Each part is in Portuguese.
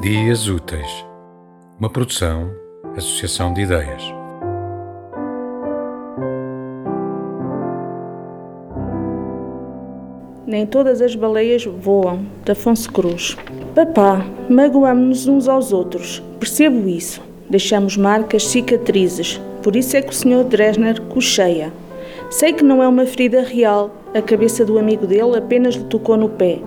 Dias Úteis, uma produção, associação de ideias. Nem todas as baleias voam, de Afonso Cruz. Papá, magoamos-nos uns aos outros, percebo isso. Deixamos marcas, cicatrizes, por isso é que o Sr. Dresner cocheia. Sei que não é uma ferida real, a cabeça do amigo dele apenas lhe tocou no pé,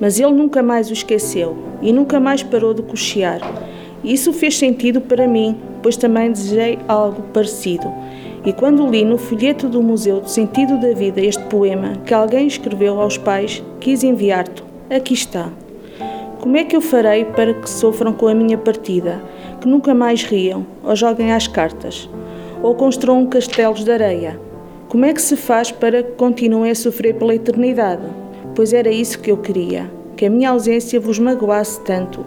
mas ele nunca mais o esqueceu e nunca mais parou de cochear. Isso fez sentido para mim, pois também desejei algo parecido. E quando li no folheto do Museu do Sentido da Vida este poema que alguém escreveu aos pais, quis enviar-te. Aqui está. Como é que eu farei para que sofram com a minha partida, que nunca mais riam, ou joguem às cartas, ou construam castelos de areia? Como é que se faz para que continuem a sofrer pela eternidade? Pois era isso que eu queria, que a minha ausência vos magoasse tanto,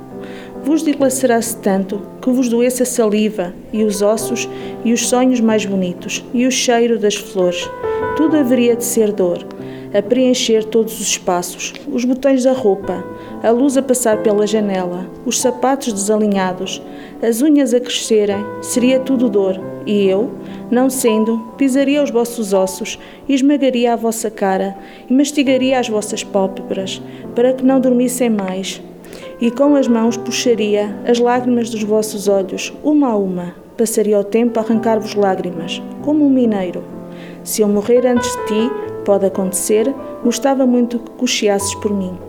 vos dilacerasse tanto, que vos doesse a saliva e os ossos e os sonhos mais bonitos e o cheiro das flores. Tudo haveria de ser dor, a preencher todos os espaços, os botões da roupa, a luz a passar pela janela, os sapatos desalinhados, as unhas a crescerem, seria tudo dor, e eu, não sendo, pisaria os vossos ossos, esmagaria a vossa cara, e mastigaria as vossas pálpebras, para que não dormissem mais, e com as mãos puxaria as lágrimas dos vossos olhos, uma a uma. Passaria o tempo a arrancar-vos lágrimas, como um mineiro. Se eu morrer antes de ti, pode acontecer, gostava muito que cocheasses por mim.